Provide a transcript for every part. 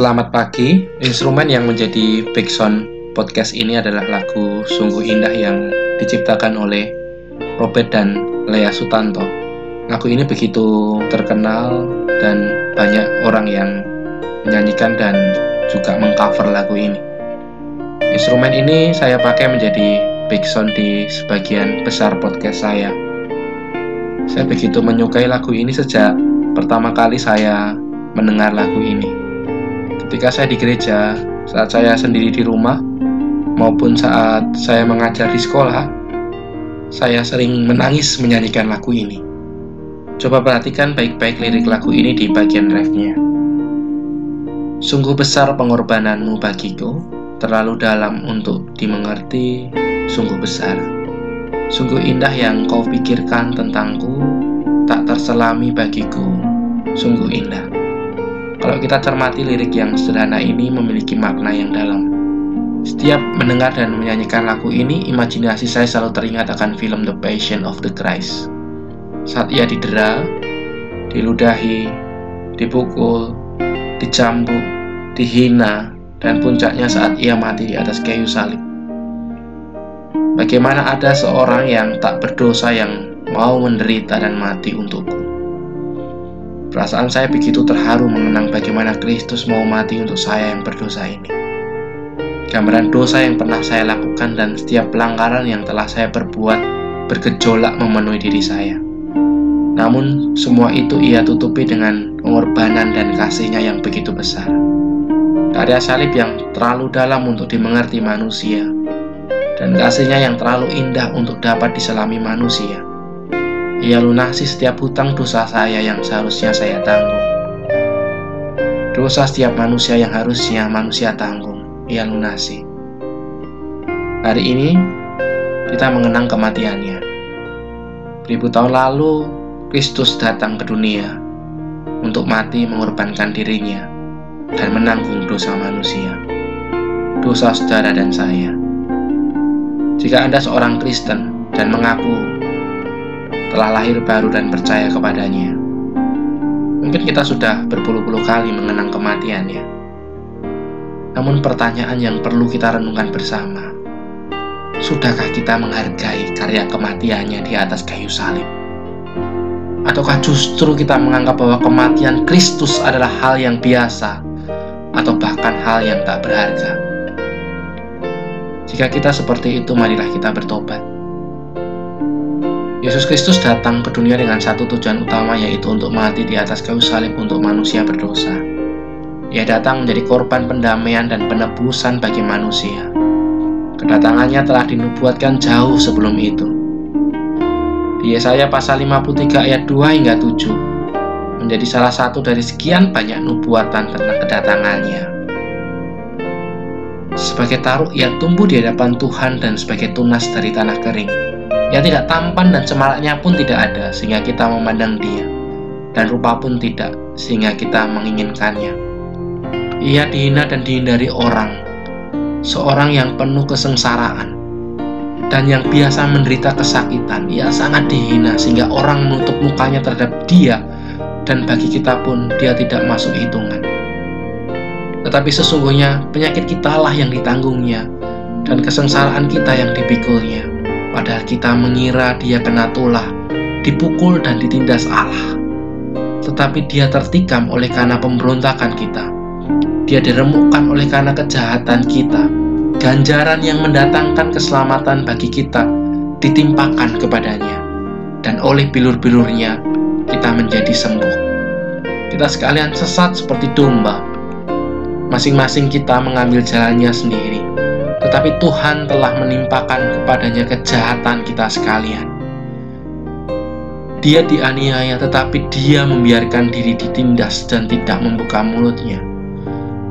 Selamat pagi. Instrumen yang menjadi background podcast ini adalah lagu Sungguh Indah yang diciptakan oleh Robert dan Lea Sutanto. Lagu ini begitu terkenal dan banyak orang yang menyanyikan dan juga mengcover lagu ini. Instrumen ini saya pakai menjadi background di sebagian besar podcast saya. Saya begitu menyukai lagu ini sejak pertama kali saya mendengar lagu ini ketika saya di gereja, saat saya sendiri di rumah, maupun saat saya mengajar di sekolah, saya sering menangis menyanyikan lagu ini. Coba perhatikan baik-baik lirik lagu ini di bagian refnya. Sungguh besar pengorbananmu bagiku, terlalu dalam untuk dimengerti, sungguh besar. Sungguh indah yang kau pikirkan tentangku, tak terselami bagiku, sungguh indah. Kalau kita cermati lirik yang sederhana ini memiliki makna yang dalam. Setiap mendengar dan menyanyikan lagu ini, imajinasi saya selalu teringat akan film The Passion of the Christ. Saat ia didera, diludahi, dipukul, dicambuk, dihina, dan puncaknya saat ia mati di atas kayu salib. Bagaimana ada seorang yang tak berdosa yang mau menderita dan mati untukku? Perasaan saya begitu terharu mengenang bagaimana Kristus mau mati untuk saya yang berdosa ini. Gambaran dosa yang pernah saya lakukan dan setiap pelanggaran yang telah saya perbuat bergejolak memenuhi diri saya. Namun semua itu ia tutupi dengan pengorbanan dan kasihnya yang begitu besar. Karya salib yang terlalu dalam untuk dimengerti manusia dan kasihnya yang terlalu indah untuk dapat diselami manusia ia lunasi setiap hutang dosa saya yang seharusnya saya tanggung. Dosa setiap manusia yang harusnya manusia tanggung, ia lunasi. Hari ini kita mengenang kematiannya. Ribu tahun lalu Kristus datang ke dunia untuk mati mengorbankan dirinya dan menanggung dosa manusia, dosa saudara dan saya. Jika Anda seorang Kristen dan mengaku telah lahir baru dan percaya kepadanya. Mungkin kita sudah berpuluh-puluh kali mengenang kematiannya. Namun pertanyaan yang perlu kita renungkan bersama, sudahkah kita menghargai karya kematiannya di atas kayu salib? Ataukah justru kita menganggap bahwa kematian Kristus adalah hal yang biasa atau bahkan hal yang tak berharga? Jika kita seperti itu, marilah kita bertobat Yesus Kristus datang ke dunia dengan satu tujuan utama yaitu untuk mati di atas kayu salib untuk manusia berdosa. Ia datang menjadi korban pendamaian dan penebusan bagi manusia. Kedatangannya telah dinubuatkan jauh sebelum itu. Di Yesaya pasal 53 ayat 2 hingga 7 menjadi salah satu dari sekian banyak nubuatan tentang kedatangannya. Sebagai taruh ia tumbuh di hadapan Tuhan dan sebagai tunas dari tanah kering yang tidak tampan dan semaraknya pun tidak ada sehingga kita memandang dia dan rupa pun tidak sehingga kita menginginkannya. Ia dihina dan dihindari orang, seorang yang penuh kesengsaraan dan yang biasa menderita kesakitan. Ia sangat dihina sehingga orang menutup mukanya terhadap dia dan bagi kita pun dia tidak masuk hitungan. Tetapi sesungguhnya penyakit kita lah yang ditanggungnya dan kesengsaraan kita yang dipikulnya Padahal kita mengira dia kena tulah, dipukul dan ditindas Allah. Tetapi dia tertikam oleh karena pemberontakan kita. Dia diremukkan oleh karena kejahatan kita. Ganjaran yang mendatangkan keselamatan bagi kita ditimpakan kepadanya. Dan oleh bilur-bilurnya kita menjadi sembuh. Kita sekalian sesat seperti domba. Masing-masing kita mengambil jalannya sendiri tetapi Tuhan telah menimpakan kepadanya kejahatan kita sekalian. Dia dianiaya, tetapi dia membiarkan diri ditindas dan tidak membuka mulutnya.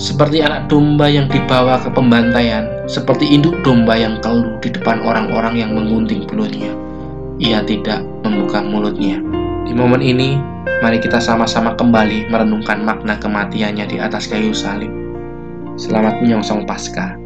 Seperti anak domba yang dibawa ke pembantaian, seperti induk domba yang keluh di depan orang-orang yang menggunting belutnya. Ia tidak membuka mulutnya. Di momen ini, mari kita sama-sama kembali merenungkan makna kematiannya di atas kayu salib. Selamat menyongsong Paskah.